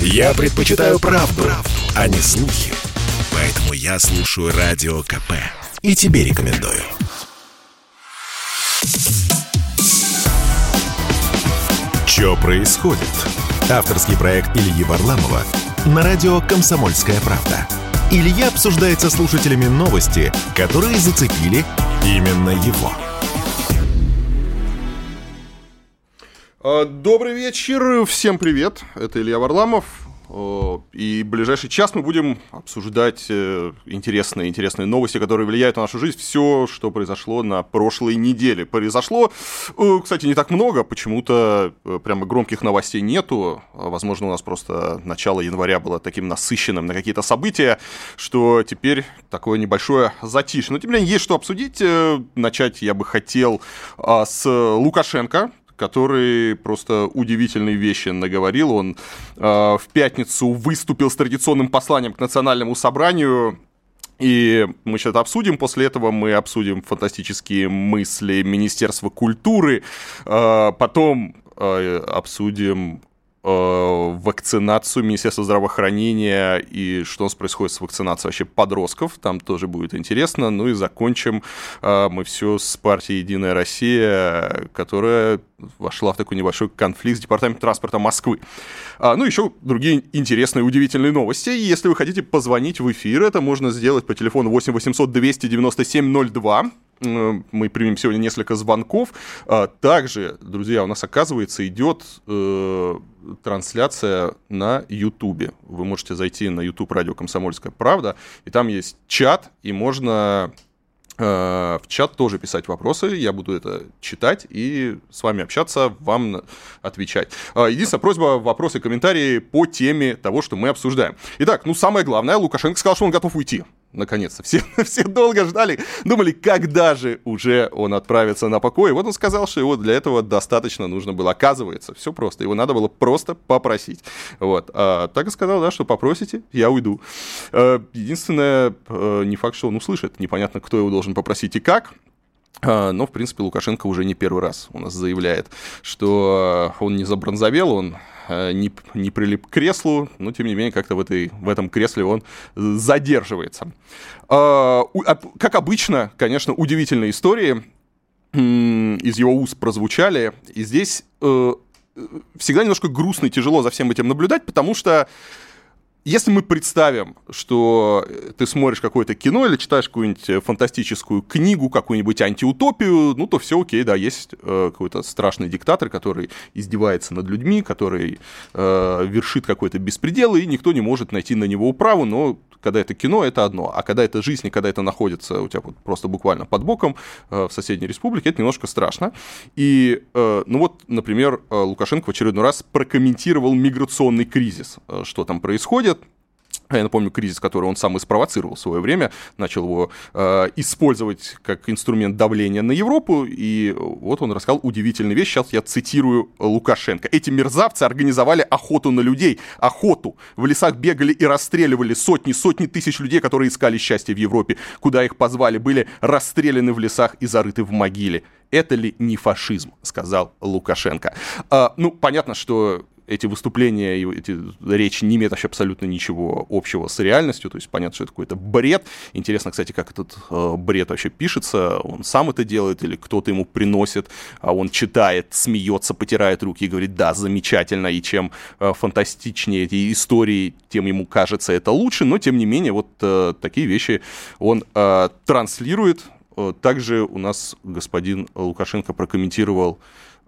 Я предпочитаю правду, правду, а не слухи. Поэтому я слушаю Радио КП. И тебе рекомендую. Чё происходит? Авторский проект Ильи Варламова на радио «Комсомольская правда». Илья обсуждает со слушателями новости, которые зацепили именно его. Добрый вечер, всем привет, это Илья Варламов, и в ближайший час мы будем обсуждать э, интересные, интересные новости, которые влияют на нашу жизнь, все, что произошло на прошлой неделе. Произошло, э, кстати, не так много, почему-то э, прямо громких новостей нету, А, возможно, у нас просто начало января было таким насыщенным на какие-то события, что теперь такое небольшое затишье. Но, тем не менее, есть что обсудить. Начать я бы хотел а, с Лукашенко, который просто удивительные вещи наговорил. Он э, в пятницу выступил с традиционным посланием к национальному собранию. И мы сейчас это обсудим. После этого мы обсудим фантастические мысли Министерства культуры. Э, потом э, обсудим вакцинацию Министерства здравоохранения и что у нас происходит с вакцинацией вообще подростков. Там тоже будет интересно. Ну и закончим э, мы все с партией «Единая Россия», которая вошла в такой небольшой конфликт с Департаментом транспорта Москвы. А, ну, еще другие интересные, удивительные новости. Если вы хотите позвонить в эфир, это можно сделать по телефону 8 800 297 02. Э, Мы примем сегодня несколько звонков. А, Также, друзья, у нас, оказывается, идет э, трансляция на Ютубе. Вы можете зайти на YouTube радио «Комсомольская правда», и там есть чат, и можно э, в чат тоже писать вопросы, я буду это читать и с вами общаться, вам отвечать. А, Единственная просьба, вопросы, комментарии по теме того, что мы обсуждаем. Итак, ну самое главное, Лукашенко сказал, что он готов уйти. Наконец-то. Все, все долго ждали, думали, когда же уже он отправится на покой. Вот он сказал, что его для этого достаточно нужно было. Оказывается, все просто. Его надо было просто попросить. Вот. А, так и сказал, да, что попросите, я уйду. Э, Единственное, э, не факт, что он услышит. Непонятно, кто его должен попросить и как. А, Но, в принципе, Лукашенко уже не первый раз у нас заявляет, что он не забронзовел, он не, не прилип к креслу, но, тем не менее, как-то в, этой, в этом кресле он задерживается. А, Как обычно, конечно, удивительные истории из его уст прозвучали, и здесь э, э, всегда немножко грустно и тяжело за всем этим наблюдать, потому что если мы представим, что ты смотришь какое-то кино или читаешь какую-нибудь э, фантастическую книгу, какую-нибудь антиутопию, ну то все окей, да, есть э, какой-то страшный диктатор, который издевается над людьми, который э, вершит какой-то беспредел, и никто не может найти на него управу, но когда это кино, это одно, а когда это жизнь, и когда это находится у тебя вот просто буквально под боком э, в соседней республике, это немножко страшно. И, э, ну вот, например, э, Лукашенко в очередной раз прокомментировал миграционный кризис, э, что там происходит, я напомню, кризис, который он сам и спровоцировал в свое время, начал его э, использовать как инструмент давления на Европу, и вот он рассказал удивительную вещь, сейчас я цитирую Лукашенко. Эти мерзавцы организовали охоту на людей, охоту. В лесах бегали и расстреливали сотни, сотни тысяч людей, которые искали счастье в Европе, куда их позвали, были расстреляны в лесах и зарыты в могиле. Это ли не фашизм, сказал Лукашенко. А, ну, понятно, что эти выступления эти речи не имеют вообще абсолютно ничего общего с реальностью, то есть понятно, что это какой-то бред. Интересно, кстати, как этот э, бред вообще пишется, он сам это делает или кто-то ему приносит, а он читает, смеется, потирает руки и говорит, да, замечательно, и чем э, фантастичнее эти истории, тем ему кажется это лучше, но тем не менее вот э, такие вещи он э, транслирует. Э, Также у нас господин Лукашенко прокомментировал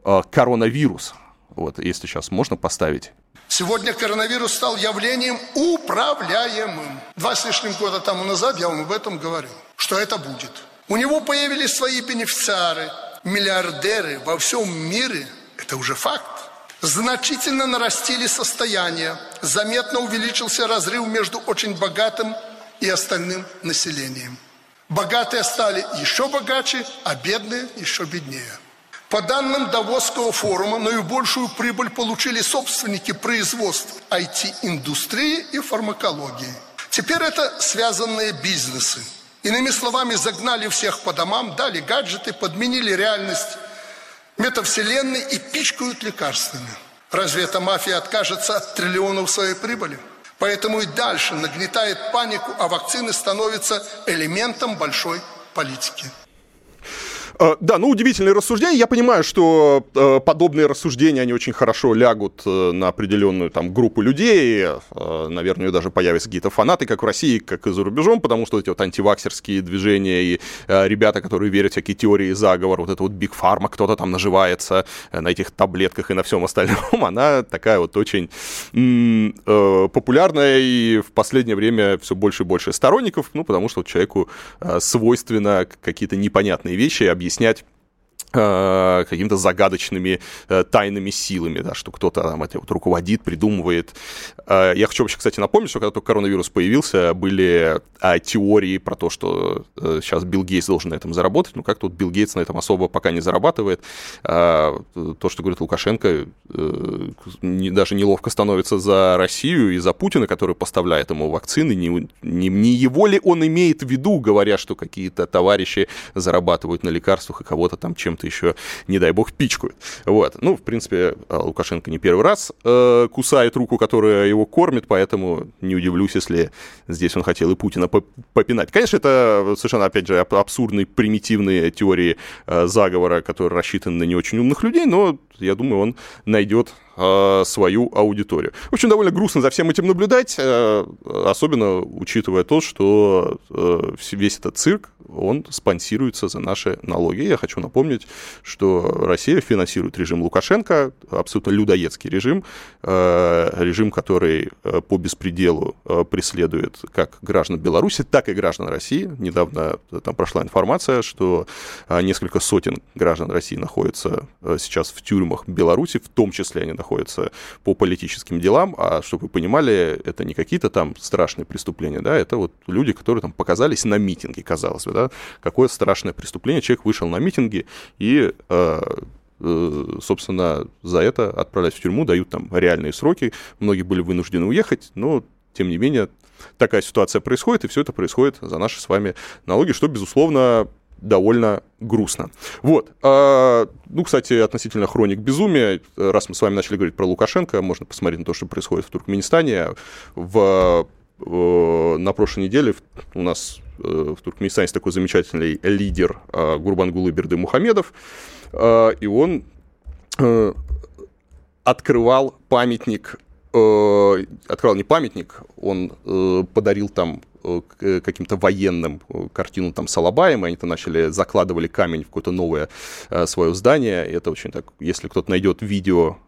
э, коронавирус. Вот, если сейчас можно поставить. Сегодня коронавирус стал явлением управляемым. Два с лишним года тому назад я вам об этом говорил, что это будет. У него появились свои бенефициары, миллиардеры во всем мире. Это уже факт. Значительно нарастили состояние, заметно увеличился разрыв между очень богатым и остальным населением. Богатые стали еще богаче, а бедные еще беднее. По данным Давосского форума, наибольшую прибыль получили собственники производств IT-индустрии и фармакологии. Теперь это связанные бизнесы. Иными словами, загнали всех по домам, дали гаджеты, подменили реальность метавселенной и пичкают лекарствами. Разве эта мафия откажется от триллионов своей прибыли? Поэтому и дальше нагнетает панику, а вакцины становятся элементом большой политики. Э, да, ну удивительные рассуждения. Я понимаю, что э, подобные рассуждения, они очень хорошо лягут э, на определенную там группу людей. Наверное, даже появятся какие-то фанаты, как в России, как и за рубежом, потому что эти вот антиваксерские движения и ребята, которые верят в всякие теории заговора, вот это вот Биг Фарма, кто-то там наживается на этих таблетках и на всем остальном, она такая вот очень популярная и в последнее время все больше и больше сторонников, ну, потому что человеку свойственно какие-то непонятные вещи объяснять объяснять какими-то загадочными э, тайными силами, да, что кто-то там это вот руководит, придумывает. Э, я хочу вообще, кстати, напомнить, что когда только коронавирус появился, были теории про то, что сейчас Билл Гейтс должен на этом заработать, ну как тут Билл Гейтс на этом особо пока не зарабатывает. То, что говорит Лукашенко, даже неловко становится за Россию и за Путина, который поставляет ему вакцины, не, не его ли он имеет в виду, говоря, что какие-то товарищи зарабатывают на лекарствах и кого-то там чем чем-то еще, не дай бог, пичкают. Вот. Ну, в принципе, Лукашенко не первый раз э, кусает руку, которая его кормит, поэтому не удивлюсь, если здесь он хотел и Путина попинать. Конечно, это совершенно, опять же, абсурдные, примитивные теории э, заговора, которые рассчитаны на не очень умных людей, но я думаю, он найдет э, свою аудиторию. В общем, довольно грустно за всем этим наблюдать, э, особенно учитывая то, что э, весь этот цирк, он спонсируется за наши налоги. Я хочу напомнить, что Россия финансирует режим Лукашенко, абсолютно людоедский режим, режим, который по беспределу преследует как граждан Беларуси, так и граждан России. Недавно там прошла информация, что несколько сотен граждан России находятся сейчас в тюрьмах Беларуси, в том числе они находятся по политическим делам, а чтобы вы понимали, это не какие-то там страшные преступления, да, это вот люди, которые там показались на митинге, казалось бы, да, какое страшное преступление, человек вышел на митинги и э, э, собственно, за это отправлять в тюрьму, дают там реальные сроки. Многие были вынуждены уехать, но, тем не менее, такая ситуация происходит, и все это происходит за наши с вами налоги, что, безусловно, довольно грустно. Вот. А, ну, кстати, относительно хроник безумия, раз мы с вами начали говорить про Лукашенко, можно посмотреть на то, что происходит в Туркменистане. В, в на прошлой неделе у нас э, в Туркменистане есть такой замечательный лидер Гурбангулы Берды Мухамедов, и он э, открывал памятник э, открывал не памятник, он подарил там Э, э, каким-то военным э, картину там с Алабаем, и они-то начали, закладывали камень в какое-то новое свое здание, и это очень так, если кто-то найдет видео,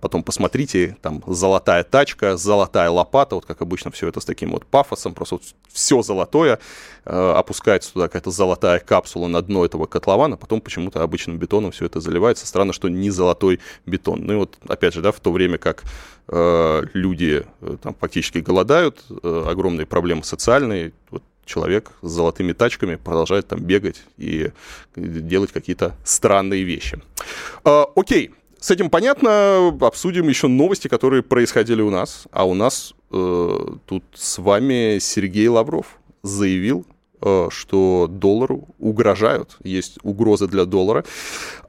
потом посмотрите, там золотая тачка, золотая лопата, вот как обычно все это с таким вот пафосом, просто вот все золотое, опускается туда какая-то золотая капсула на дно этого котлована, потом почему-то обычным бетоном все это заливается, странно, что не золотой бетон. Ну и вот, опять же, да, в то время как Э, люди э, там фактически голодают, э, огромные проблемы социальные, вот человек с золотыми тачками продолжает там бегать и делать какие-то странные вещи. Окей, с этим понятно. Обсудим еще новости, которые происходили у нас. А у нас э, тут с вами Сергей Лавров заявил, Э, что доллару угрожают, есть угрозы для доллара.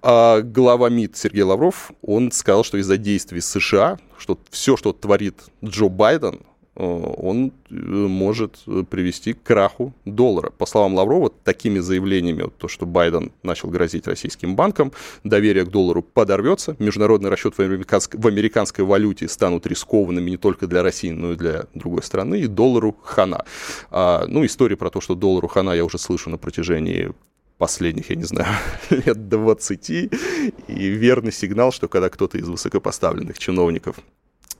А глава МИД Сергей Лавров, он сказал, что из-за действий США, что все, что творит Джо Байден, Э, он э, может привести к краху доллара. По словам Лаврова, такими заявлениями, вот то, что Байден начал грозить российским банкам, доверие к доллару подорвется, международный расчет в американской, в американской валюте станут рискованными не только для России, но и для другой страны, и доллару хана. А, ну, история про то, что доллару хана я уже слышу на протяжении последних, я не знаю, лет 20, и верный сигнал, что когда кто-то из высокопоставленных чиновников Э,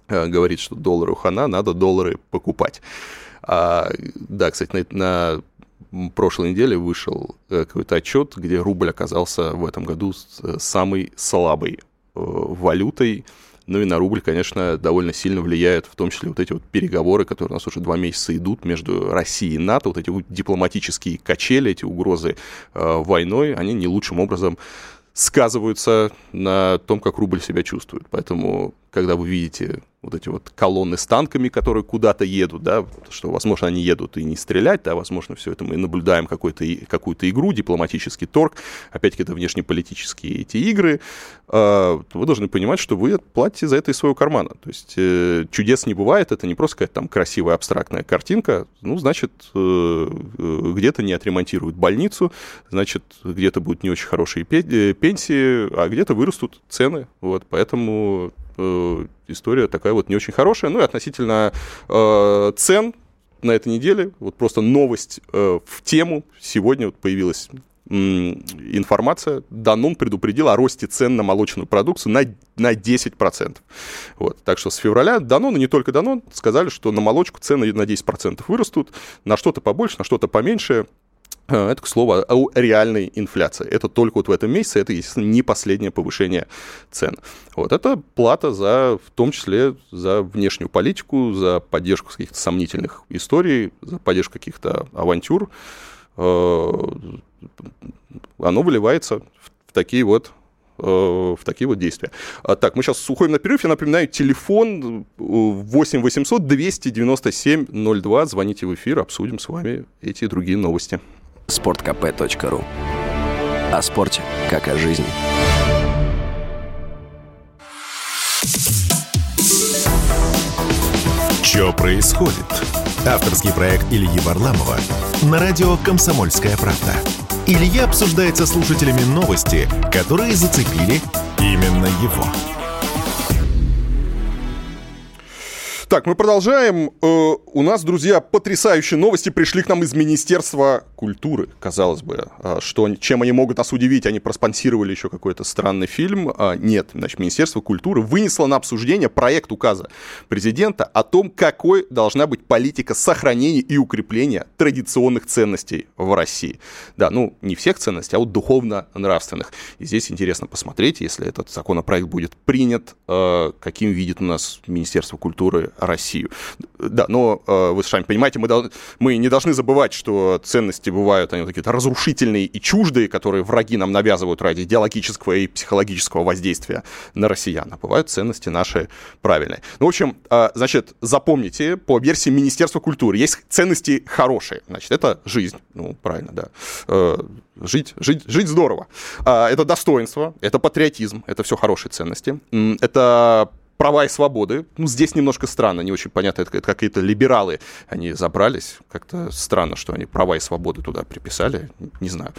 говорит, что доллару хана, надо доллары покупать. А, да, кстати, на, на прошлой неделе вышел э, какой-то отчет, где рубль оказался в этом году э, самой слабой валютой. Ну и на рубль, конечно, довольно сильно влияют в том числе вот эти вот переговоры, которые у нас уже два месяца идут между Россией и НАТО, вот эти вот дипломатические качели, эти угрозы э, войной, они не лучшим образом сказываются на том, как рубль себя чувствует. Поэтому когда вы видите вот эти вот колонны с танками, которые куда-то едут, да, что, возможно, они едут и не стрелять, да, возможно, все это мы наблюдаем какую-то игру, дипломатический торг, опять-таки, это внешнеполитические эти игры, а, вы должны понимать, что вы платите за это из своего кармана. То есть э, чудес не бывает, это не просто какая-то там красивая абстрактная картинка, ну, значит, э, э, где-то не отремонтируют больницу, значит, где-то будут не очень хорошие пенсии, а где-то вырастут цены, вот, поэтому история такая вот не очень хорошая. Ну и относительно э, цен на этой неделе, вот просто новость э, в тему. Сегодня вот появилась информация, Данон предупредил о росте цен на молочную продукцию на, на 10%. Вот. Так что с февраля Данон, и не только Данон, сказали, что на молочку цены на 10% вырастут, на что-то побольше, на что-то поменьше. Э, это, к слову, о реальной инфляции. Это только вот в этом месяце, это, естественно, не последнее повышение цен. Вот это плата за, в том числе, за внешнюю политику, за поддержку каких-то сомнительных историй, за поддержку каких-то авантюр. Э, оно выливается в такие вот э, в такие вот действия. А, так, мы сейчас уходим на перерыв. Я напоминаю, телефон 8 800 297 02. Звоните в эфир, обсудим с вами эти и другие новости sportkp.ru О спорте, как о жизни. Что происходит? Авторский проект Ильи Варламова на радио «Комсомольская правда». Илья обсуждает со слушателями новости, которые зацепили именно его. Так, мы продолжаем. Э, у нас, друзья, потрясающие новости пришли к нам из Министерства культуры, казалось бы. А что, чем они могут нас удивить? Они проспонсировали еще какой-то странный фильм. А, нет, значит, Министерство культуры вынесло на обсуждение проект указа президента о том, какой должна быть политика сохранения и укрепления традиционных ценностей в России. Да, ну, не всех ценностей, а вот духовно-нравственных. И здесь интересно посмотреть, если этот законопроект будет принят, э, каким видит у нас Министерство культуры Россию. Да, но э, вы сами понимаете, мы, дол- мы не должны забывать, что ценности бывают они какие-то разрушительные и чуждые, которые враги нам навязывают ради идеологического и психологического воздействия на россиян. А бывают ценности наши правильные. Ну, в общем, э, значит, запомните, по версии Министерства культуры есть ценности хорошие. Значит, это жизнь. Ну, правильно, да. Э, жить, жить, жить здорово. Это достоинство, это патриотизм, это все хорошие ценности. Это права и свободы. Ну, здесь немножко странно, не очень понятно, это, это какие-то либералы, они забрались, как-то странно, что они права и свободы туда приписали, не знаю.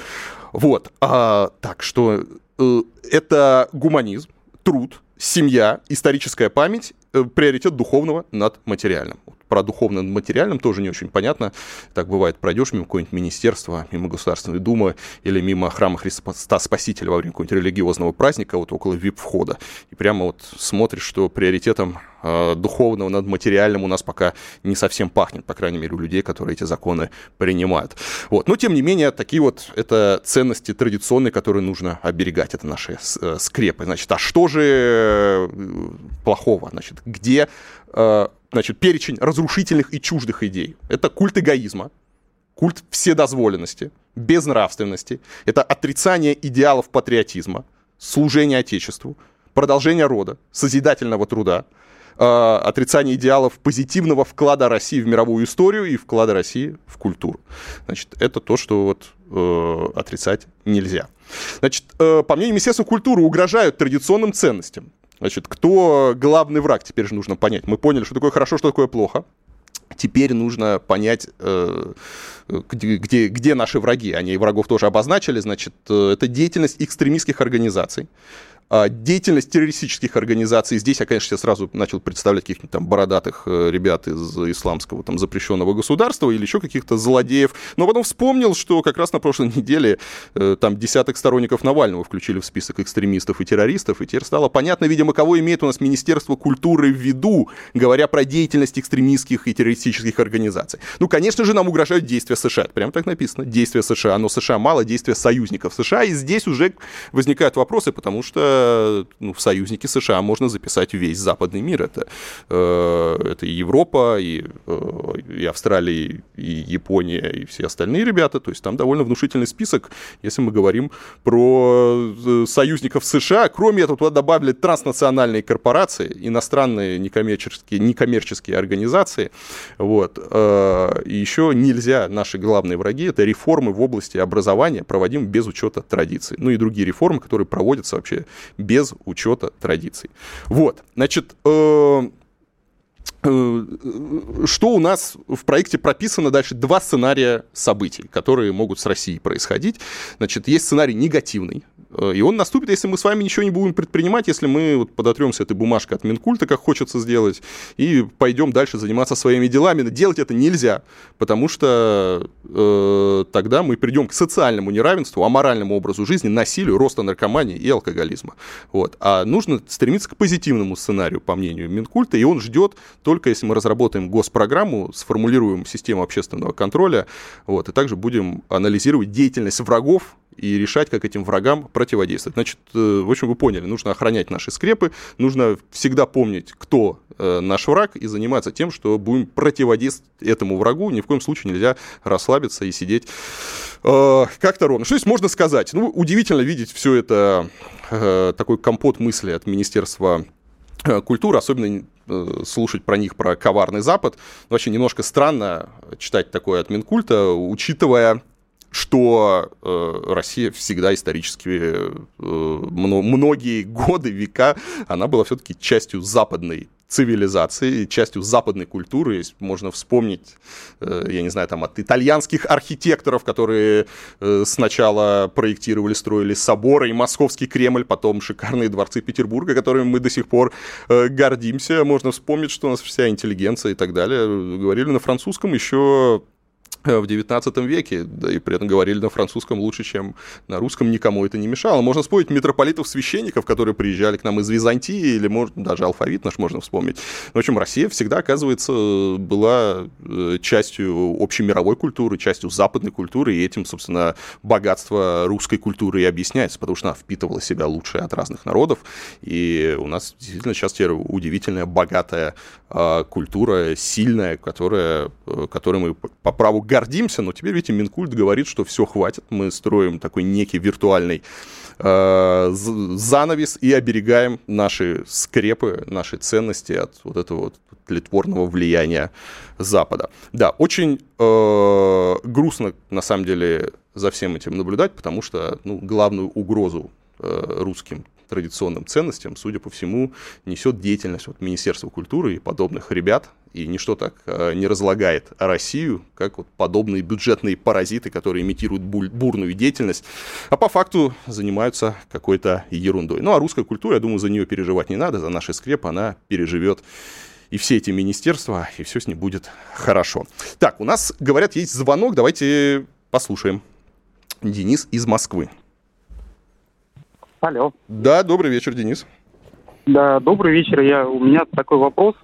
Вот, а, так что э, это гуманизм, труд, семья, историческая память, э, приоритет духовного над материальным про духовно материальным тоже не очень понятно. Так бывает, пройдешь мимо какое-нибудь министерства, мимо Государственной Думы или мимо храма Христа Спасителя во время какого-нибудь религиозного праздника, вот около вип-входа, и прямо вот смотришь, что приоритетом духовного над материальным у нас пока не совсем пахнет, по крайней мере, у людей, которые эти законы принимают. Вот. Но, тем не менее, такие вот это ценности традиционные, которые нужно оберегать. Это наши э, скрепы. Значит, а что же э, плохого? Значит, где э, значит, перечень разрушительных и чуждых идей. Это культ эгоизма, культ вседозволенности, безнравственности, это отрицание идеалов патриотизма, служение Отечеству, продолжение рода, созидательного труда, э, отрицание идеалов позитивного вклада России в мировую историю и вклада России в культуру. Значит, это то, что вот э, отрицать нельзя. Значит, э, по мнению Министерства культуры, угрожают традиционным ценностям. Значит, кто главный враг, теперь же нужно понять. Мы поняли, что такое хорошо, что такое плохо. Теперь нужно понять, где, где, наши враги. Они врагов тоже обозначили. Значит, это деятельность экстремистских организаций. А, деятельность террористических организаций. Здесь я, конечно, сразу начал представлять каких-нибудь там бородатых э, ребят из исламского там запрещенного государства или еще каких-то злодеев. Но потом вспомнил, что как раз на прошлой неделе э, там десяток сторонников Навального включили в список экстремистов и террористов, и теперь стало понятно, видимо, кого имеет у нас Министерство культуры в виду, говоря про деятельность экстремистских и террористических организаций. Ну, конечно же, нам угрожают действия США. Прям так написано. Действия США. Но США мало, действия союзников США. И здесь уже возникают вопросы, потому что ну, в союзники США можно записать весь западный мир. Это, это и Европа, и, и Австралия, и Япония, и все остальные ребята. То есть там довольно внушительный список, если мы говорим про союзников США. Кроме этого, туда добавили транснациональные корпорации, иностранные некоммерческие, некоммерческие организации. Вот. И еще нельзя, наши главные враги, это реформы в области образования, проводим без учета традиций. Ну и другие реформы, которые проводятся вообще без учета традиций. Вот, значит, э, что у нас в проекте прописано дальше? Два сценария событий, которые могут с Россией происходить. Значит, есть сценарий негативный, Э, и он наступит, если мы с вами ничего не будем предпринимать, если мы вот подотремся этой бумажкой от Минкульта, как хочется сделать, и пойдем дальше заниматься своими делами. Но делать это нельзя, потому что э, тогда мы придем к социальному неравенству, аморальному образу жизни, насилию, росту наркомании и алкоголизма. Вот. А нужно стремиться к позитивному сценарию, по мнению Минкульта, и он ждет только если мы разработаем госпрограмму, сформулируем систему общественного контроля, вот, и также будем анализировать деятельность врагов и решать, как этим врагам противодействовать. Значит, э, в общем, вы поняли, нужно охранять наши скрепы, нужно всегда помнить, кто э, наш враг, и заниматься тем, что будем противодействовать этому врагу. Ни в коем случае нельзя расслабиться и сидеть э, как-то ровно. Что здесь можно сказать? Ну, удивительно видеть все это, такой компот мысли от Министерства э, культуры, особенно э, слушать про них, про коварный Запад. Вообще немножко странно читать такое от Минкульта, учитывая что э, Россия всегда исторически э, многие годы, века, она была все-таки частью западной цивилизации, частью западной культуры. Можно вспомнить, э, я не знаю, там от итальянских архитекторов, которые э, сначала проектировали, строили соборы и Московский Кремль, потом шикарные дворцы Петербурга, которыми мы до сих пор э, гордимся. Можно вспомнить, что у нас вся интеллигенция и так далее говорили на французском еще в 19 веке, да и при этом говорили на французском лучше, чем на русском, никому это не мешало. Можно вспомнить митрополитов-священников, которые приезжали к нам из Византии, или может, даже алфавит наш можно вспомнить. В общем, Россия всегда, оказывается, была э, частью общемировой культуры, частью западной культуры, и этим, собственно, богатство русской культуры и объясняется, потому что она впитывала себя лучшее от разных народов, и у нас действительно сейчас теперь удивительная, богатая э, культура, сильная, которая, э, которой мы по праву гордимся, но теперь, видите, Минкульт говорит, что все, хватит, мы строим такой некий виртуальный э, занавес и оберегаем наши скрепы, наши ценности от вот этого вот тлетворного влияния Запада. Да, очень э, грустно, на самом деле, за всем этим наблюдать, потому что ну, главную угрозу э, русским традиционным ценностям, судя по всему, несет деятельность вот Министерства культуры и подобных ребят, и ничто так э, не разлагает Россию, как вот подобные бюджетные паразиты, которые имитируют бурную деятельность, а по факту занимаются какой-то ерундой. Ну а русская культура, я думаю, за нее переживать не надо, за наши скреп она переживет и все эти министерства, и все с ней будет хорошо. Так, у нас, говорят, есть звонок, давайте послушаем. Денис из Москвы. Алло. Да, добрый вечер, Денис. Да, добрый вечер. Я, у меня такой вопрос.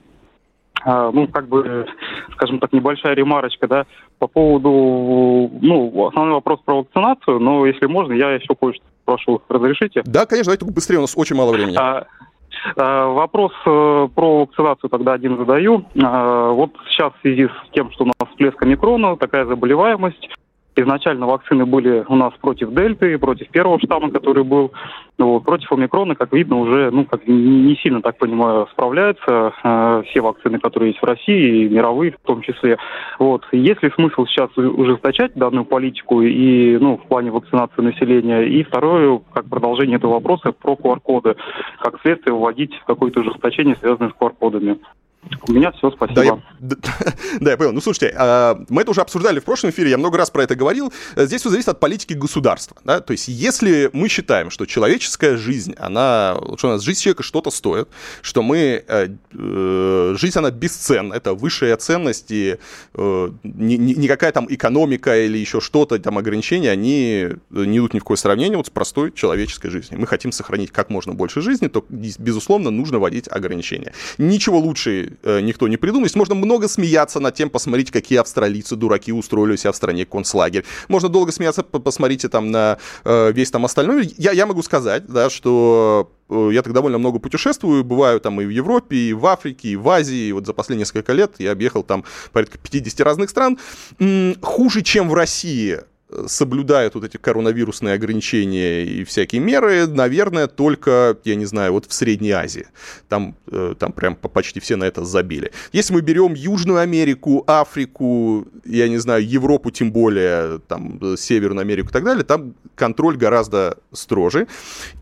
А, ну, как бы, скажем так, небольшая ремарочка, да, по поводу, ну, основной вопрос про вакцинацию, но если можно, я еще кое-что прошу, разрешите? Да, конечно, давайте быстрее, у нас очень мало времени. А, а, Вопрос э, про вакцинацию тогда один задаю. А, вот сейчас в связи с тем, что у нас всплеск омикрона, такая заболеваемость, Изначально вакцины были у нас против дельты, против первого штамма, который был. Вот, против омикрона, как видно, уже, ну, как не сильно, так понимаю, справляются э, все вакцины, которые есть в России, и мировые в том числе. Вот. Есть ли смысл сейчас ужесточать данную политику и, ну, в плане вакцинации населения? И второе, как продолжение этого вопроса, про QR-коды. Как следствие вводить какое-то ужесточение, связанное с QR-кодами. У меня все, спасибо. Да, я, да, я понял. Ну, слушайте, а, мы это уже обсуждали в прошлом эфире, я много раз про это говорил. Здесь все зависит от политики государства. Да? То есть, если мы считаем, что человеческая жизнь, она, что у нас жизнь человека что-то стоит, что мы, э, э, жизнь, она бесценна, это высшая ценность, и э, ни, ни, никакая там экономика или еще что-то, там ограничения, они не идут ни в какое сравнение вот с простой человеческой жизнью. Мы хотим сохранить как можно больше жизни, то, безусловно, нужно вводить ограничения. Ничего лучше никто не придумал. Можно много смеяться над тем, посмотрите, какие австралийцы дураки устроили себя в стране концлагерь. Можно долго смеяться, посмотрите там на э, весь там остальной. Я, я могу сказать, да, что э, я так довольно много путешествую, бываю там и в Европе, и в Африке, и в Азии. Вот за последние несколько лет я объехал там порядка 50 разных стран. Хуже, чем в России соблюдают вот эти коронавирусные ограничения и всякие меры, наверное, только, я не знаю, вот в Средней Азии. Там, э, там прям почти все на это забили. Если мы берем Южную Америку, Африку, я не знаю, Европу тем более, там, Северную Америку и так далее, там контроль гораздо строже.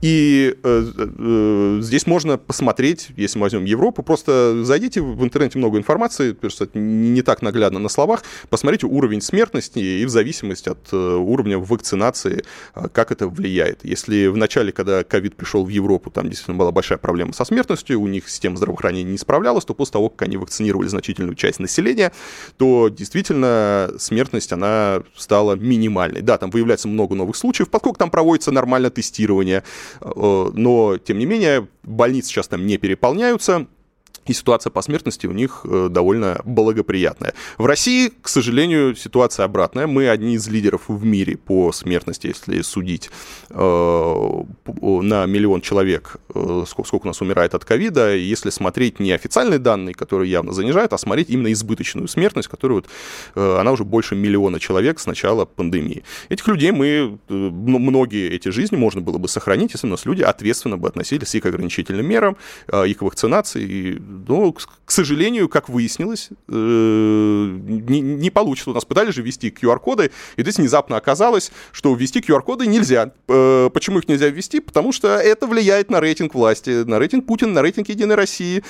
И э, э, здесь можно посмотреть, если мы возьмем Европу, просто зайдите в интернете много информации, просто не так наглядно на словах, посмотрите уровень смертности и в зависимости от Э, уровня вакцинации, э, как это влияет. Если в начале, когда ковид пришел в Европу, там действительно была большая проблема со смертностью, у них система здравоохранения не справлялась, то после того, как они вакцинировали значительную часть населения, то действительно смертность, она стала минимальной. Да, там выявляется много новых случаев, поскольку там проводится нормальное тестирование, э, но, тем не менее, больницы сейчас там не переполняются, и ситуация по смертности у них э, довольно благоприятная. В России, к сожалению, ситуация обратная. Мы одни из лидеров в мире по смертности, если судить э, на миллион человек, э, сколько, у нас умирает от ковида. Если смотреть не официальные данные, которые явно занижают, а смотреть именно избыточную смертность, которая вот, она уже больше миллиона человек с начала пандемии. Этих людей мы, многие эти жизни можно было бы сохранить, если у нас люди ответственно бы относились и к ограничительным мерам, и к вакцинации, и но, к сожалению, как выяснилось, э, не, не получится. У нас пытались же ввести QR-коды, и здесь внезапно оказалось, что ввести QR-коды нельзя. Э, почему их нельзя ввести? Потому что это влияет на рейтинг власти, на рейтинг Путина, на рейтинг Единой России.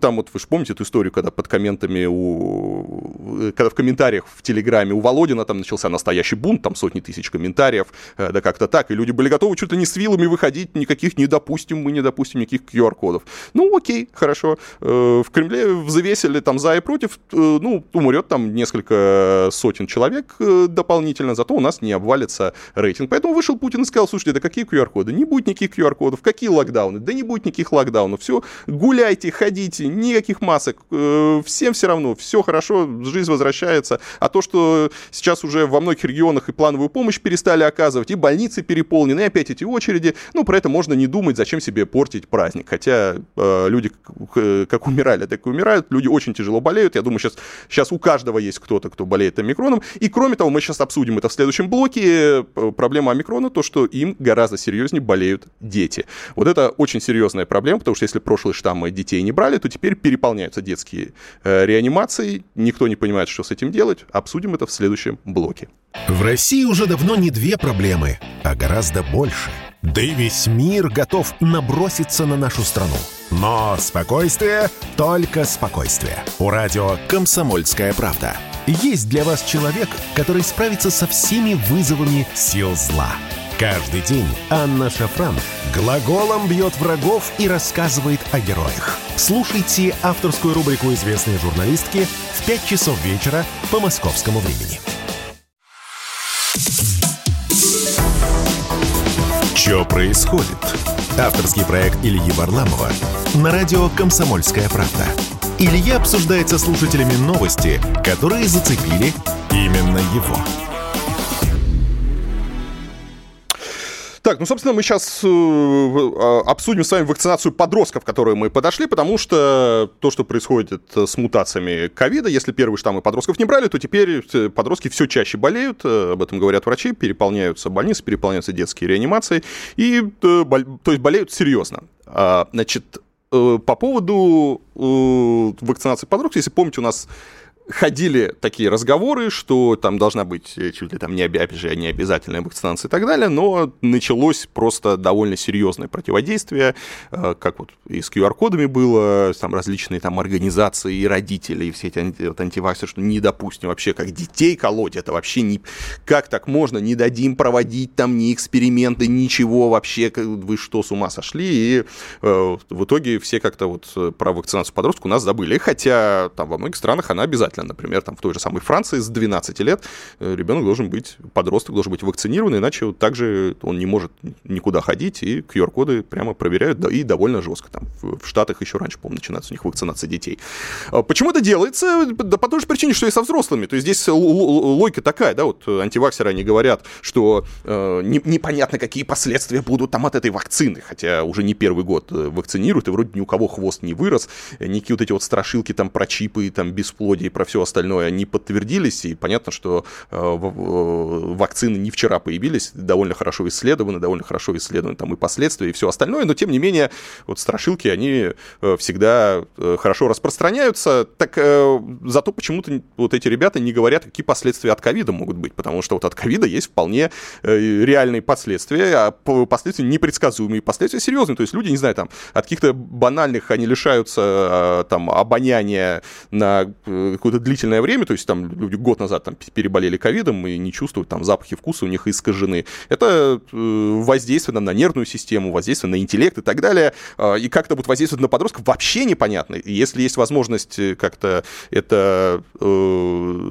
Там вот вы же помните эту историю, когда под комментами у... Когда в комментариях в Телеграме у Володина там начался настоящий бунт, там сотни тысяч комментариев, э, да как-то так, и люди были готовы ли не с вилами выходить, никаких не допустим, мы не допустим никаких QR-кодов. Ну, окей, хорошо. Э, в Кремле взвесили там за и против, э, ну, умрет там несколько сотен человек э, дополнительно, зато у нас не обвалится рейтинг. Поэтому вышел Путин и сказал, слушайте, да какие QR-коды? Не будет никаких QR-кодов. Какие локдауны? Да не будет никаких локдаунов. Все, гуляйте, ходите, никаких масок. Всем все равно, все хорошо, жизнь возвращается. А то, что сейчас уже во многих регионах и плановую помощь перестали оказывать, и больницы переполнены, и опять эти очереди, ну, про это можно не думать, зачем себе портить праздник. Хотя э, люди, как умирали, так и умирают. Люди очень тяжело болеют. Я думаю, сейчас, сейчас у каждого есть кто-то, кто болеет омикроном. И кроме того, мы сейчас обсудим это в следующем блоке. Э, проблема омикрона, то, что им гораздо серьезнее болеют дети. Вот это очень серьезная проблема, потому что если прошлые штаммы детей не брали, то теперь переполняются детские э, реанимации. Никто не понимает, что с этим делать. Обсудим это в следующем блоке. В России уже давно не две проблемы, а гораздо больше – да и весь мир готов наброситься на нашу страну. Но спокойствие, только спокойствие. У радио «Комсомольская правда». Есть для вас человек, который справится со всеми вызовами сил зла. Каждый день Анна Шафран глаголом бьет врагов и рассказывает о героях. Слушайте авторскую рубрику известной журналистки в 5 часов вечера по московскому времени. Что происходит? Авторский проект Ильи Варламова на радио «Комсомольская правда». Илья обсуждает со слушателями новости, которые зацепили именно его. Так, ну, собственно, мы сейчас э, а, обсудим с вами вакцинацию подростков, к которой мы подошли, потому что то, что происходит с мутациями ковида, если первые штаммы подростков не брали, то теперь э, подростки все чаще болеют, э, об этом говорят врачи, переполняются больницы, переполняются детские реанимации, и, то есть болеют серьезно. А, значит, по поводу вакцинации подростков, если помните, у нас ходили такие разговоры, что там должна быть э, чуть ли там не, опять не обязательная вакцинация и так далее, но началось просто довольно серьезное противодействие, э, как вот и с QR-кодами было, там различные там организации и родители, и все эти вот, антиваксеры, что не допустим вообще как детей колоть, это вообще не... Как так можно? Не дадим проводить там ни эксперименты, ничего вообще, вы что, с ума сошли? И э, в итоге все как-то вот про вакцинацию подростков у нас забыли, хотя там во многих странах она обязательно обязательно. Например, там в той же самой Франции с 12 лет ребенок должен быть, подросток должен быть вакцинирован, иначе вот также он не может никуда ходить, и QR-коды прямо проверяют, да, и довольно жестко. Там в Штатах еще раньше, по-моему, начинается у них вакцинация детей. А почему это делается? Да по той же причине, что и со взрослыми. То есть здесь логика такая, да, вот антиваксеры, они говорят, что э, не, непонятно, какие последствия будут там от этой вакцины, хотя уже не первый год э, вакцинируют, и вроде ни у кого хвост не вырос, никакие вот эти вот страшилки там про чипы, там бесплодие, про все остальное, не подтвердились, и понятно, что э, вакцины не вчера появились, довольно хорошо исследованы, довольно хорошо исследованы там и последствия, и все остальное, но тем не менее, вот страшилки, они э, всегда э, хорошо распространяются, так зато почему-то вот эти ребята не говорят, какие последствия от ковида могут быть, потому что вот от ковида есть вполне реальные последствия, а последствия непредсказуемые, последствия серьезные, то есть люди, не знаю, там, от каких-то банальных они лишаются там обоняния на какое-то длительное время, то есть там люди год назад там переболели ковидом и не чувствуют там запахи вкуса у них искажены. Это воздействие на нервную систему, воздействие на интеллект и так далее. А, и как это будет воздействовать на подростков, вообще непонятно. Если есть возможность э, как-то это э,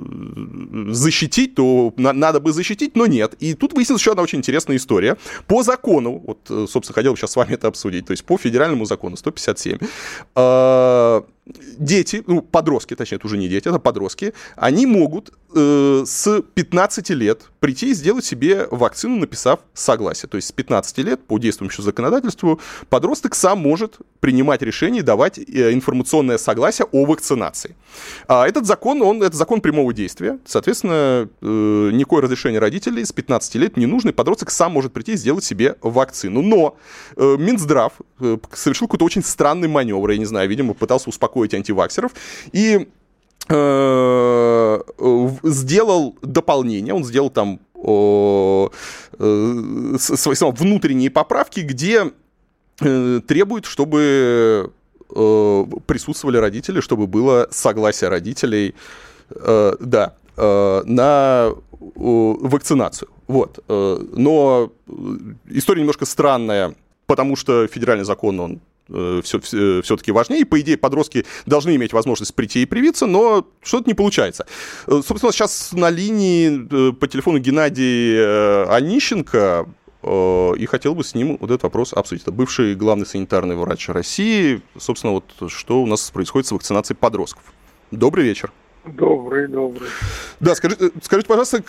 защитить, то на, надо бы защитить, но нет. И тут выяснилась еще одна очень интересная история. По закону, вот, э, собственно, хотел сейчас с вами это обсудить, то есть по федеральному закону 157, э, дети, ну, подростки, точнее, это уже не дети, это подростки, они могут э, с 15 лет прийти и сделать себе вакцину, написав согласие. То есть с 15 лет по действующему законодательству подросток сам может принимать решение давать э, информационное согласие о вакцинации. А этот закон, он, это закон прямого действия. Соответственно, э, никакое разрешение родителей с 15 лет не нужно, и подросток сам может прийти и сделать себе вакцину. Но э, Минздрав э, совершил какой-то очень странный маневр, я не знаю, видимо, пытался успокоить антиваксеров, и сделал дополнение, он сделал там э, свои внутренние поправки, где э, требует, чтобы э, присутствовали родители, чтобы было согласие родителей, э, да, э, на вакцинацию. Вот. Э, но история немножко странная, потому что федеральный закон, он все, все, все-таки важнее. И, по идее, подростки должны иметь возможность прийти и привиться, но что-то не получается. Э, собственно, сейчас на линии по телефону Геннадий Онищенко, и хотел бы с ним вот этот вопрос обсудить. Это бывший главный санитарный врач России. Собственно, вот что у нас происходит с вакцинацией подростков. Добрый вечер. Добрый, добрый. Да, скажите, скажите пожалуйста,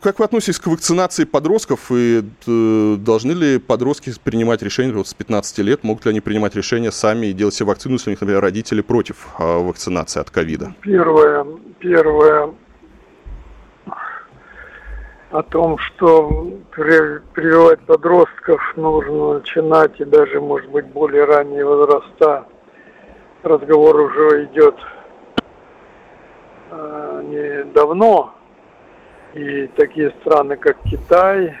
как вы относитесь к вакцинации подростков, и э, должны ли подростки принимать решения вот, с 15 лет, могут ли они принимать решения сами и делать себе вакцину, если у них, например, родители против а, вакцинации от ковида? Первое, первое, о том, что прививать подростков нужно начинать и даже, может быть, более ранние возраста. Разговор уже идет э, не давно. И такие страны, как Китай,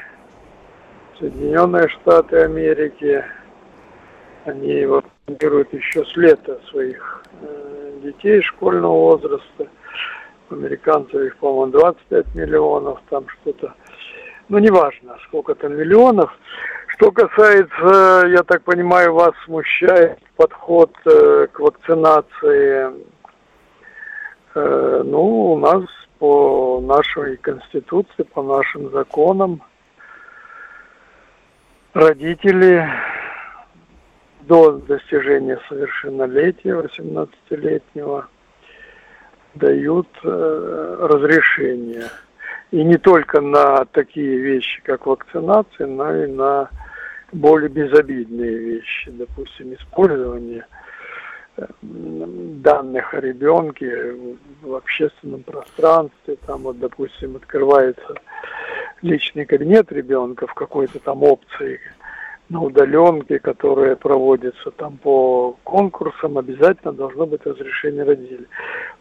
Соединенные Штаты Америки, они вакцинируют еще с лета своих э, детей школьного возраста – американцев их, по-моему, 25 миллионов, там что-то. Ну, неважно, сколько там миллионов. Что касается, я так понимаю, вас смущает подход э, к вакцинации. Э, ну, у нас по нашей конституции, по нашим законам, родители до достижения совершеннолетия 18-летнего дают э, разрешение. И не только на такие вещи, как вакцинация, но и на более безобидные вещи, допустим, использование э, данных о ребенке в общественном пространстве, там вот, допустим, открывается личный кабинет ребенка в какой-то там опции, на удаленке, которые проводятся там по конкурсам, обязательно должно быть разрешение родителей.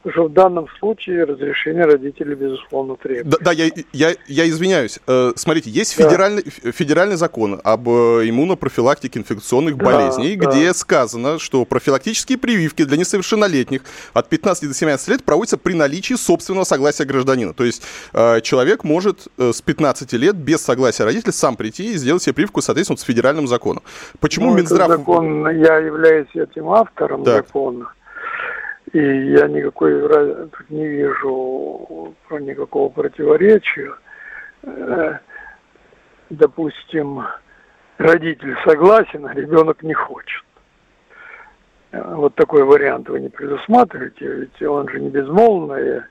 Потому что в данном случае разрешение родителей, безусловно, требуется. Да, да я, я, я извиняюсь. Э, смотрите, есть да. федеральный, федеральный закон об э, иммунопрофилактике инфекционных да, болезней, да. где сказано, что профилактические прививки для несовершеннолетних от 15 до 17 лет проводятся при наличии собственного согласия гражданина. То есть э, человек может с 15 лет без согласия родителей сам прийти и сделать себе прививку, соответственно, с федеральным федеральным закону. Почему ну, Минздрав... Закон, я являюсь этим автором так. закона. И я никакой тут не вижу никакого противоречия. Э, допустим, родитель согласен, а ребенок не хочет. Вот такой вариант вы не предусматриваете, ведь он же не безмолвный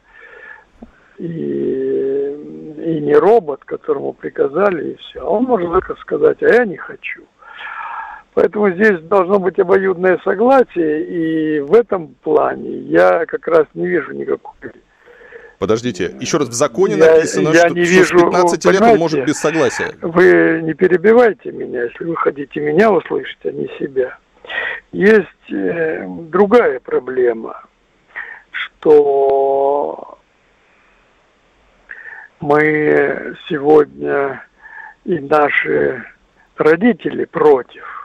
и, и не робот, которому приказали, и все. А он может только сказать, а я не хочу. Поэтому здесь должно быть обоюдное согласие, и в этом плане я как раз не вижу никакой Подождите, еще раз, в законе я, написано, я что, не вижу, что с 15 лет он может без согласия. Вы не перебивайте меня, если вы хотите меня услышать, а не себя. Есть э, другая проблема, что мы сегодня и наши родители против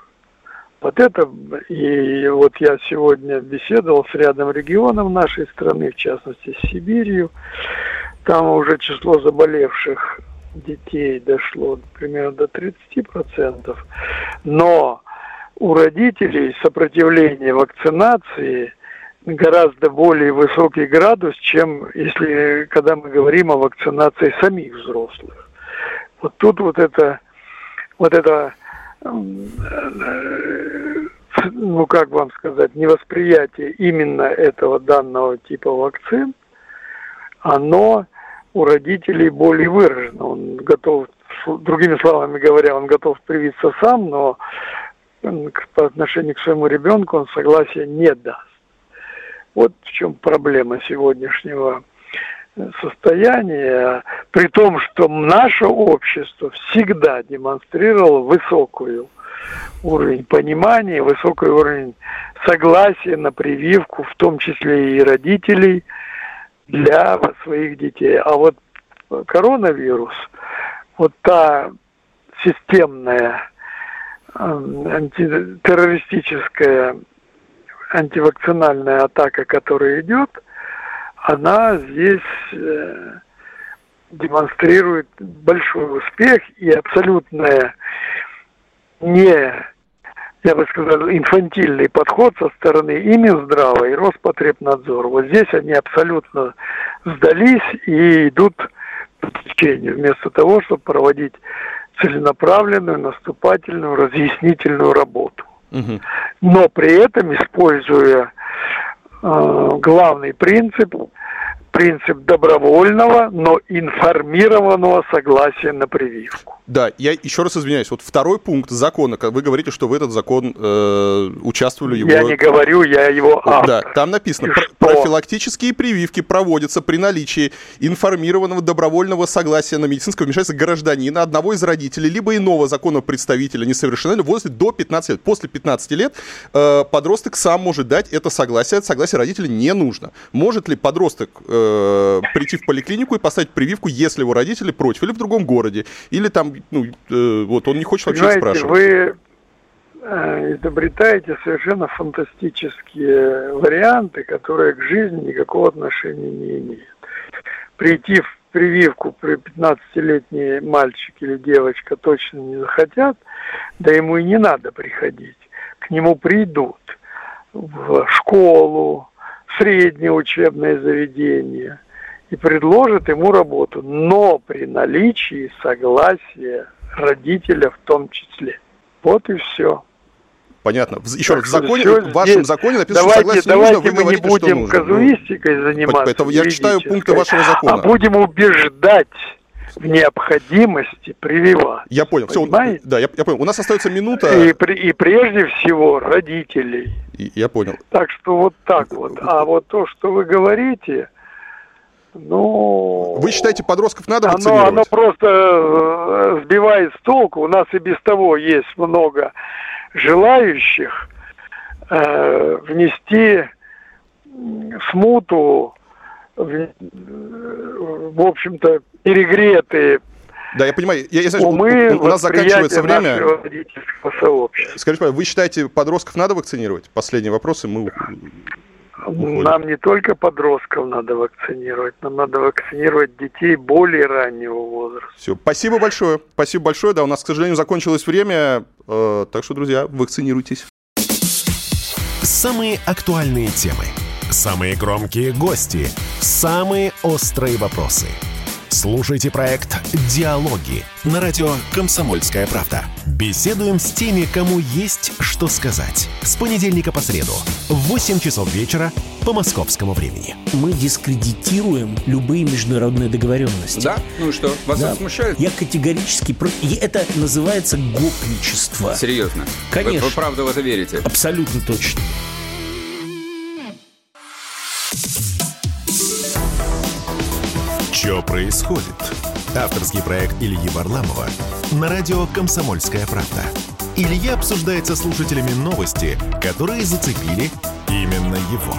вот это, и вот я сегодня беседовал с рядом регионов нашей страны, в частности с Сибирью. Там уже число заболевших детей дошло примерно до 30%. Но у родителей сопротивление вакцинации гораздо более высокий градус, чем если когда мы говорим о вакцинации самих взрослых. Вот тут вот это, вот это ну как вам сказать, невосприятие именно этого данного типа вакцин, оно у родителей более выражено. Он готов, другими словами говоря, он готов привиться сам, но по отношению к своему ребенку он согласия не даст. Вот в чем проблема сегодняшнего состояние, при том, что наше общество всегда демонстрировало высокую уровень понимания, высокий уровень согласия на прививку, в том числе и родителей, для своих детей. А вот коронавирус, вот та системная антитеррористическая антивакцинальная атака, которая идет – она здесь э, демонстрирует большой успех и абсолютное не, я бы сказал, инфантильный подход со стороны и Минздрава, и Роспотребнадзора. Вот здесь они абсолютно сдались и идут по течению, вместо того, чтобы проводить целенаправленную, наступательную, разъяснительную работу. Угу. Но при этом используя э, главный принцип принцип добровольного, но информированного согласия на прививку. Да, я еще раз извиняюсь. Вот второй пункт закона, как вы говорите, что в этот закон э, участвовали его... Я не говорю, я его автор. Да, там написано, про- профилактические прививки проводятся при наличии информированного добровольного согласия на медицинское вмешательство гражданина, одного из родителей, либо иного законного представителя несовершеннолетнего в возрасте до 15 лет. После 15 лет э, подросток сам может дать это согласие. Это согласие родителя не нужно. Может ли подросток э, прийти в поликлинику и поставить прививку, если его родители против, или в другом городе, или там ну, э, вот он не хочет вообще Понимаете, спрашивать. вы э, изобретаете совершенно фантастические варианты, которые к жизни никакого отношения не имеют. Прийти в прививку при 15-летний мальчик или девочка точно не захотят, да ему и не надо приходить. К нему придут в школу, среднее учебное заведение, и предложит ему работу, но при наличии согласия родителя в том числе. Вот и все. Понятно. Еще так раз, в, законе, в вашем здесь. законе написано, давайте, что согласие давайте нужно, вы мы говорите, не будем казуистикой заниматься. Поэтому я читаю пункты вашего закона. А будем убеждать в необходимости прививать. Я понял. Все, да, я, я понял. У нас остается минута. И, и прежде всего родителей. Я понял. Так что вот так вот. А вот то, что вы говорите, ну... Вы считаете, подростков надо оно? Оно просто э, сбивает с толку. У нас и без того есть много желающих э, внести смуту, в, в общем-то, перегретые да, я понимаю. Я, я, знаю, умы, у, у нас заканчивается время. Скажите, вы считаете, подростков надо вакцинировать? Последний вопрос, и мы уходим. Нам не только подростков надо вакцинировать, нам надо вакцинировать детей более раннего возраста. Все, спасибо большое. Спасибо большое. Да, у нас, к сожалению, закончилось время. Э, так что, друзья, вакцинируйтесь. Самые актуальные темы, Самые громкие гости, самые острые вопросы. Слушайте проект «Диалоги» на радио «Комсомольская правда». Беседуем с теми, кому есть что сказать. С понедельника по среду в 8 часов вечера по московскому времени. Мы дискредитируем любые международные договоренности. Да? Ну и что? Вас Да. это смущает? Я категорически против. И это называется гопничество. Серьезно? Конечно. Вы, вы правда в это верите? Абсолютно точно. Что происходит? Авторский проект Ильи Варламова на радио «Комсомольская правда». Илья обсуждает со слушателями новости, которые зацепили именно его.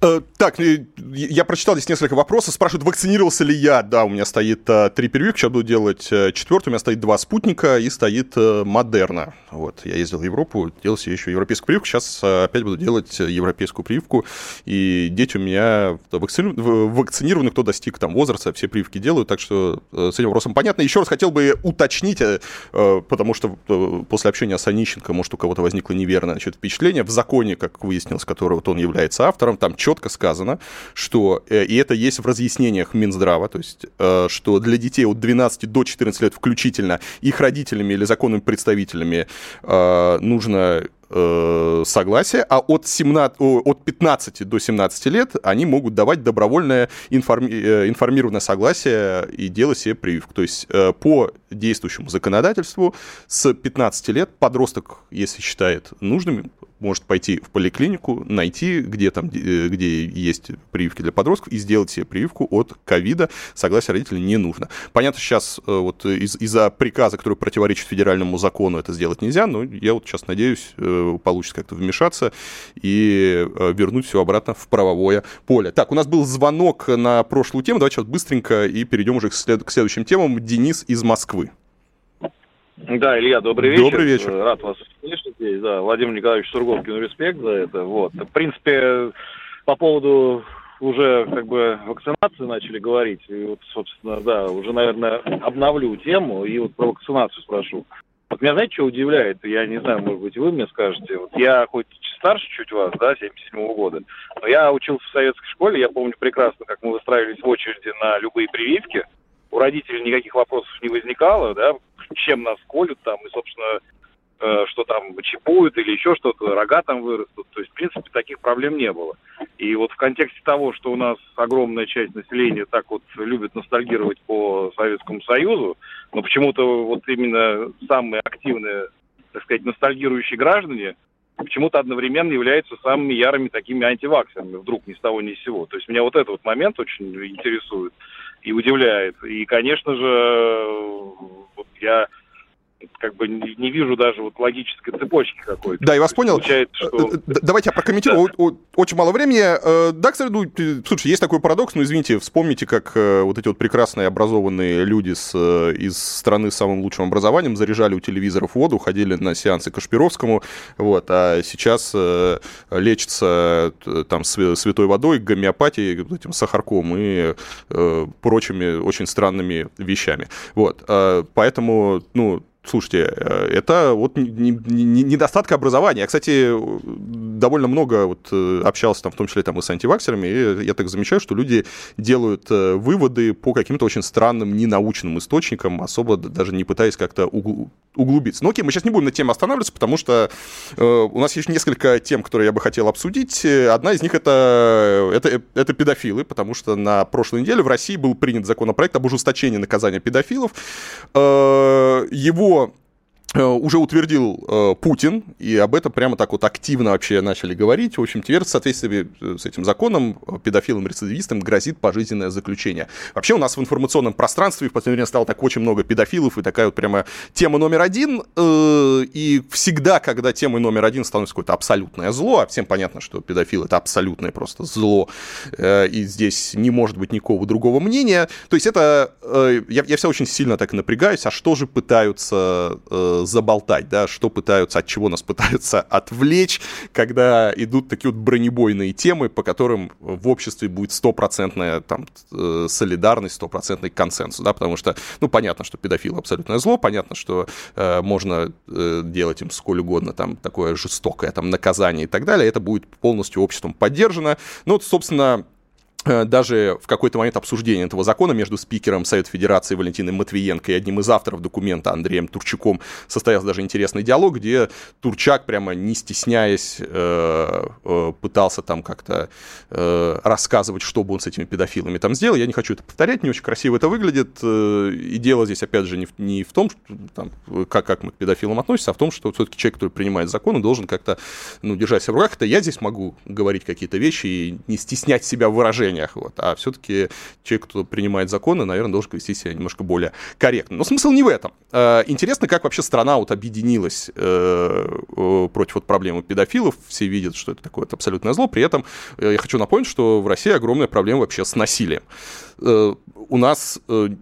Так, э, я прочитал здесь несколько вопросов. Спрашивают, вакцинировался ли я? Да, у меня стоит э, три прививки, сейчас буду делать э, четвертую. У меня стоит два спутника и стоит э, Модерна. Вот, я ездил в Европу, делал себе еще европейскую прививку. Сейчас э, опять буду делать э, европейскую прививку. И дети у меня вакцини- в- вакцинированы, кто достиг там возраста, все прививки делают. Так что э, с этим вопросом понятно. Еще раз хотел бы уточнить, э, э, потому что э, после общения с Онищенко, может, у кого-то возникло неверное значит, впечатление. В законе, как выяснилось, которого он является автором, там четко сказано, что, э, и это есть в разъяснениях Минздрава, то есть, э, что для детей от 12 до 14 лет включительно их родителями или законными представителями э, нужно согласие, а от, 17, о, от 15 до 17 лет они могут давать добровольное информи- информированное согласие и делать себе прививку. То есть по действующему законодательству с 15 лет подросток, если считает нужным, может пойти в поликлинику, найти, где там, э, где есть прививки для подростков, и сделать себе прививку от ковида. Согласия родителей не нужно. Понятно, сейчас э, вот из- из-за приказа, который противоречит федеральному закону, это сделать нельзя, но я вот сейчас надеюсь, э, получится как-то вмешаться и вернуть все обратно в правовое поле. Так, у нас был звонок на прошлую тему, давайте сейчас быстренько и перейдем уже к, след- к следующим темам. Денис из Москвы. Да, Илья, добрый вечер. Добрый вечер. Э, Рад вас слышать здесь. Да, Владимир Николаевич Сурговкин, респект за это. Вот. В принципе, по поводу уже как бы вакцинации начали говорить. И вот, собственно, да, уже, наверное, обновлю тему и вот про вакцинацию спрошу. Вот меня, знаете, что удивляет? Я не знаю, может быть, вы мне скажете. Вот я хоть старше чуть вас, да, 77 года, но я учился в советской школе, я помню прекрасно, как мы выстраивались в очереди на любые прививки. У родителей никаких вопросов не возникало, да, чем нас колют там, и, собственно, э, что там чипуют или еще что-то, рога там вырастут. То есть, в принципе, таких проблем не было. И вот в контексте того, что у нас огромная часть населения так вот любит ностальгировать по Советскому Союзу, но почему-то вот именно самые активные, так сказать, ностальгирующие граждане почему-то одновременно являются самыми ярыми такими антиваксерами, вдруг ни с того ни с сего. То есть меня вот этот вот момент очень интересует и удивляет. И, конечно же, я как бы не, не вижу даже вот логической цепочки какой-то. Да, я вас понял. Получается, что... Э, э, Давайте я прокомментирую. О- Очень мало времени. Э, Да, кстати, ну, слушай, есть такой парадокс, но извините, вспомните, как вот эти вот прекрасные образованные люди с, из страны с самым лучшим образованием заряжали у телевизоров воду, ходили на сеансы Кашпировскому, вот, а сейчас лечатся э, там свя- святой водой, гомеопатией, этим сахарком и прочими очень странными вещами. Вот, поэтому, ну, Слушайте, э, это вот не- не- не- недостаток образования. Я, кстати, довольно много вот э, общался там, в том числе там и с антиваксерами, и я так замечаю, что люди делают э, выводы по каким-то очень странным, ненаучным источникам, особо даже не пытаясь как-то угл- углубиться. Ну окей, мы сейчас не будем на теме останавливаться, потому что у нас есть несколько тем, которые я бы хотел обсудить. Одна из них это, это, это педофилы, потому что на прошлой неделе в России был принят законопроект об ужесточении наказания педофилов. Его э, уже утвердил э, Путин, и об этом прямо так вот активно вообще начали говорить. В общем, теперь в соответствии э, с этим законом э, педофилам-рецидивистам грозит пожизненное заключение. Вообще у нас в информационном пространстве в последнее время стало так очень много педофилов, и такая вот прямо тема номер один. э, И всегда, когда темой номер один становится какое-то абсолютное зло, а всем понятно, что педофил это абсолютное просто зло, э, и здесь не может быть никакого другого мнения. То есть это... э, Я, я всегда очень сильно так напрягаюсь, а что же пытаются э, заболтать, да, что пытаются, от чего нас пытаются отвлечь, когда идут такие вот бронебойные темы, по которым в обществе будет стопроцентная там э, солидарность, стопроцентный консенсус, да, потому что, ну, понятно, что педофил абсолютное зло, понятно, что э, можно э, делать им сколь угодно там такое жестокое там наказание и так далее, это будет полностью обществом поддержано. Ну, вот, собственно, даже в какой-то момент обсуждения этого закона между спикером Совета Федерации Валентиной Матвиенко и одним из авторов документа Андреем Турчаком состоялся даже интересный диалог, где Турчак, прямо не стесняясь, э, э, пытался там как-то рассказывать, что бы он с этими педофилами там сделал. Я не хочу это повторять, не очень красиво это выглядит. И дело здесь, опять же, не в, не в том, что, там, как, как мы к педофилам относимся, а в том, что все-таки человек, который принимает законы, должен как-то ну, держать себя в руках. Это я здесь могу говорить какие-то вещи и не стеснять себя в выражении движениях. Вот. А все-таки человек, кто принимает законы, наверное, должен вести себя немножко более корректно. Но смысл не в этом. Э, интересно, как вообще страна вот объединилась э, против вот проблемы педофилов. Все видят, что это такое абсолютное зло. При этом э, я хочу напомнить, что в России огромная проблема вообще с насилием. У нас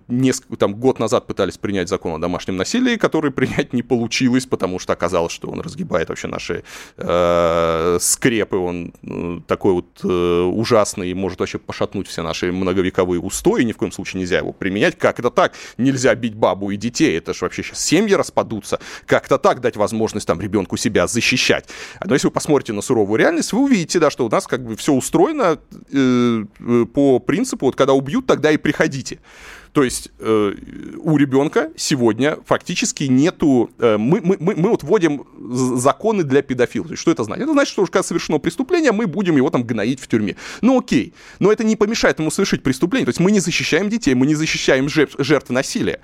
несколько, там, год назад пытались принять закон о домашнем насилии, который принять не получилось, потому что оказалось, что он разгибает вообще наши э, скрепы, он э, такой вот э, ужасный и может вообще пошатнуть все наши многовековые устои, ни в коем случае нельзя его применять. Как это так? Нельзя бить бабу и детей, это же вообще сейчас семьи распадутся. Как это так дать возможность там ребенку себя защищать? Но если вы посмотрите на суровую реальность, вы увидите, да, что у нас как бы все устроено э, э, по принципу, вот когда убьют, тогда и приходите. То есть э, у ребенка сегодня фактически нету... Э, мы, мы, мы, мы вот вводим законы для педофилов. То есть что это значит? Это значит, что когда совершено преступление, мы будем его там гноить в тюрьме. Ну окей, но это не помешает ему совершить преступление. То есть мы не защищаем детей, мы не защищаем жертв, жертв насилия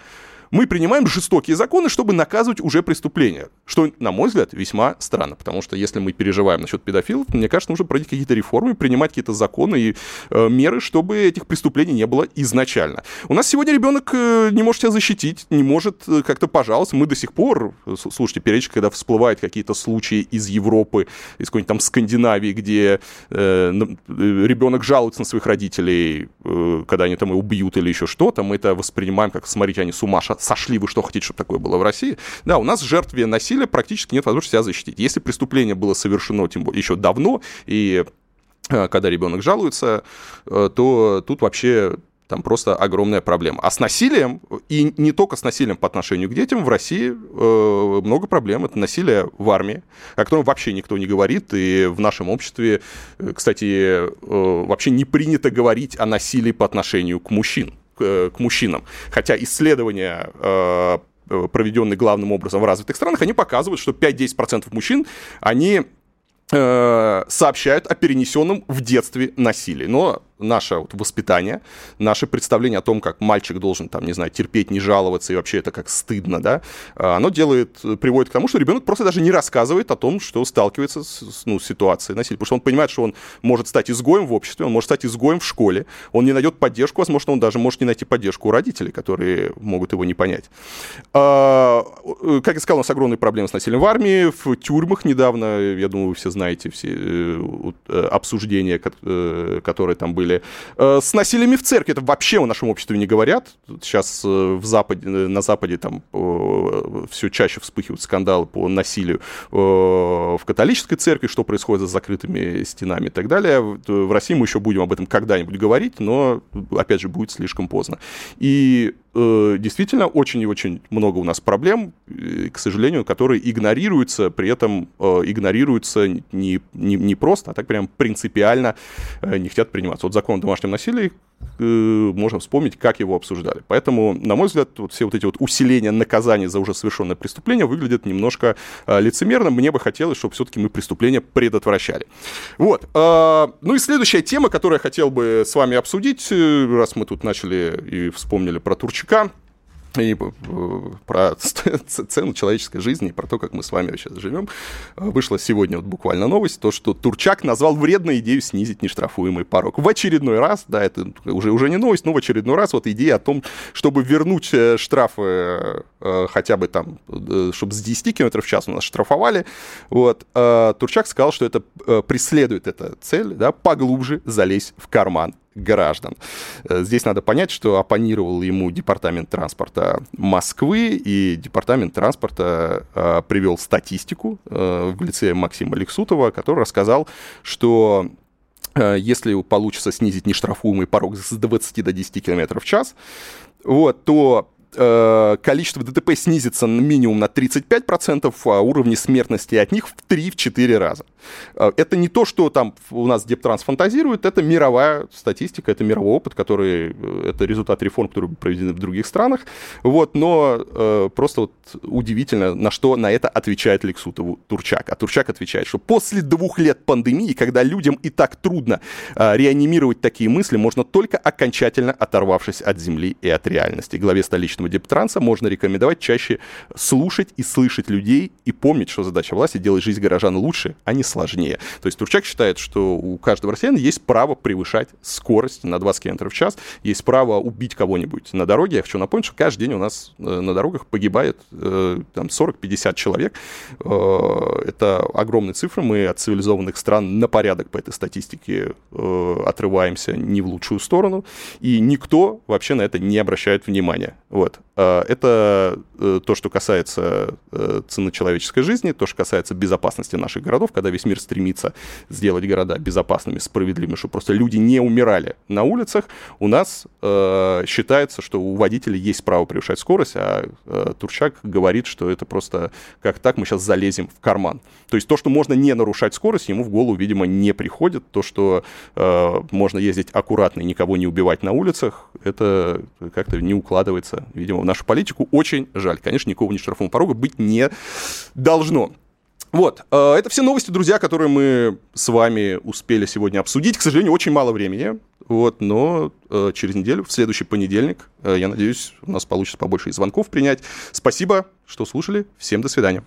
мы принимаем жестокие законы, чтобы наказывать уже преступления. Что, на мой взгляд, весьма странно, потому что если мы переживаем насчет педофилов, мне кажется, нужно проводить какие-то реформы, принимать какие-то законы и э, меры, чтобы этих преступлений не было изначально. У нас сегодня ребенок э, не может себя защитить, не может э, как-то пожаловаться. Мы до сих пор, э, слушайте, периодически, когда всплывают какие-то случаи из Европы, из какой-нибудь там Скандинавии, где э, ребенок жалуется на своих родителей, э, когда они там его убьют или еще что-то, мы это воспринимаем как, смотрите, они с ума сошли, вы что хотите, чтобы такое было в России? Да, у нас жертве насилия практически нет возможности себя защитить. Если преступление было совершено, тем более, еще давно, и э, когда ребенок жалуется, э, то тут вообще там просто огромная проблема. А с насилием, и не только с насилием по отношению к детям, в России э, много проблем. Это насилие в армии, о котором вообще никто не говорит. И в нашем обществе, кстати, э, вообще не принято говорить о насилии по отношению к мужчинам к, к мужчинам. Хотя исследования э, проведенные главным образом в развитых странах, они показывают, что 5-10% мужчин, они э, сообщают о перенесенном в детстве насилии. Но наше вот воспитание, наше представление о том, как мальчик должен, там, не знаю, терпеть, не жаловаться, и вообще это как стыдно, да, а, оно делает, приводит к тому, что ребенок просто даже не рассказывает о том, что сталкивается с ну, ситуацией насилия, потому что он понимает, что он может стать изгоем в обществе, он может стать изгоем в школе, он не найдет поддержку, возможно, он даже может не найти поддержку у родителей, которые могут его не понять. А, как я сказал, у нас огромные проблемы с насилием в армии, в тюрьмах недавно, я думаю, вы все знаете все э, э, обсуждения, э, которые там были, Э, с насилиями в церкви это вообще в нашем обществе не говорят. Сейчас э, в Западе, на Западе там э, все чаще вспыхивают скандалы по насилию в католической церкви, что происходит за закрытыми стенами и так далее. В России мы еще будем об этом когда-нибудь говорить, но, опять же, будет слишком поздно. И действительно очень и очень много у нас проблем, к сожалению, которые игнорируются, при этом игнорируются не, не, не просто, а так прям принципиально не хотят приниматься. Вот закон о домашнем насилии, э, можно вспомнить, как его обсуждали. Поэтому, на мой взгляд, вот все вот эти вот усиления наказаний за уже совершенное преступление выглядят немножко э, лицемерно. Мне бы хотелось, чтобы все-таки мы преступления предотвращали. Вот. Э, ну и следующая тема, которую я хотел бы с вами обсудить, э, раз мы тут начали и вспомнили про Турчака, и э, про цену человеческой жизни, и про то, как мы с вами сейчас живем, вышла сегодня вот буквально новость, то, что Турчак назвал вредной идею снизить нештрафуемый порог. В очередной раз, да, это уже, уже не новость, но в очередной раз вот идея о том, чтобы вернуть э, штрафы э, хотя бы там, чтобы с 10 км в час у нас штрафовали, вот, Турчак сказал, что это преследует эта цель, да, поглубже залезть в карман граждан. Э, здесь надо понять, что оппонировал ему Департамент транспорта Москвы, и Департамент транспорта э, привел статистику э, в лице Максима Лексутова, который рассказал, что э, если получится снизить нештрафуемый порог с 20 до 10 км в час, вот, то количество ДТП снизится минимум на 35%, а уровни смертности от них в 3-4 раза. Э, это не то, что там у нас Дептранс фантазирует, это мировая статистика, это мировой опыт, который, э, это результат реформ, которые проведены в других странах. Вот, но э, просто вот удивительно, на что на это отвечает Лексутов Турчак. А Турчак отвечает, что после двух лет пандемии, когда людям и так трудно э, реанимировать такие мысли, можно только окончательно оторвавшись от земли и от реальности. Главе столичного этого дептранса можно рекомендовать чаще слушать и слышать людей и помнить, что задача власти делать жизнь горожан лучше, а не сложнее. То есть Турчак считает, что у каждого россиянина есть право превышать скорость на 20 км в час, есть право убить кого-нибудь на дороге. Я хочу напомнить, что каждый день у нас э, на дорогах погибает э, там 40-50 человек. Э, это огромные цифры. Мы от цивилизованных стран на порядок по этой статистике отрываемся не в лучшую сторону. И никто вообще на это не обращает внимания. Вот. Oui. А, это э, то, что касается э, цены человеческой жизни, то, что касается безопасности наших городов, когда весь мир стремится сделать города безопасными, справедливыми, чтобы просто люди не умирали на улицах, у нас э, считается, что у водителей есть право превышать скорость, а Турчак говорит, что это просто как так мы сейчас залезем в карман. То есть то, что можно не нарушать скорость, ему в голову, видимо, не приходит. То, что можно ездить аккуратно и никого не убивать на улицах, это как-то не укладывается видимо, в нашу политику. Очень жаль. Конечно, никакого не штрафного порога быть не должно. Вот, э, это все новости, друзья, которые мы с вами успели сегодня обсудить. К сожалению, очень мало времени, вот, но э, через неделю, в следующий понедельник, э, я надеюсь, у нас получится побольше звонков принять. Спасибо, что слушали. Всем до свидания.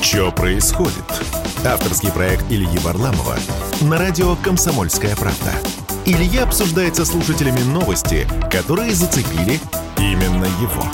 Что происходит? Авторский проект Ильи Варламова на радио «Комсомольская правда». Илья обсуждает со слушателями новости, которые зацепили именно его.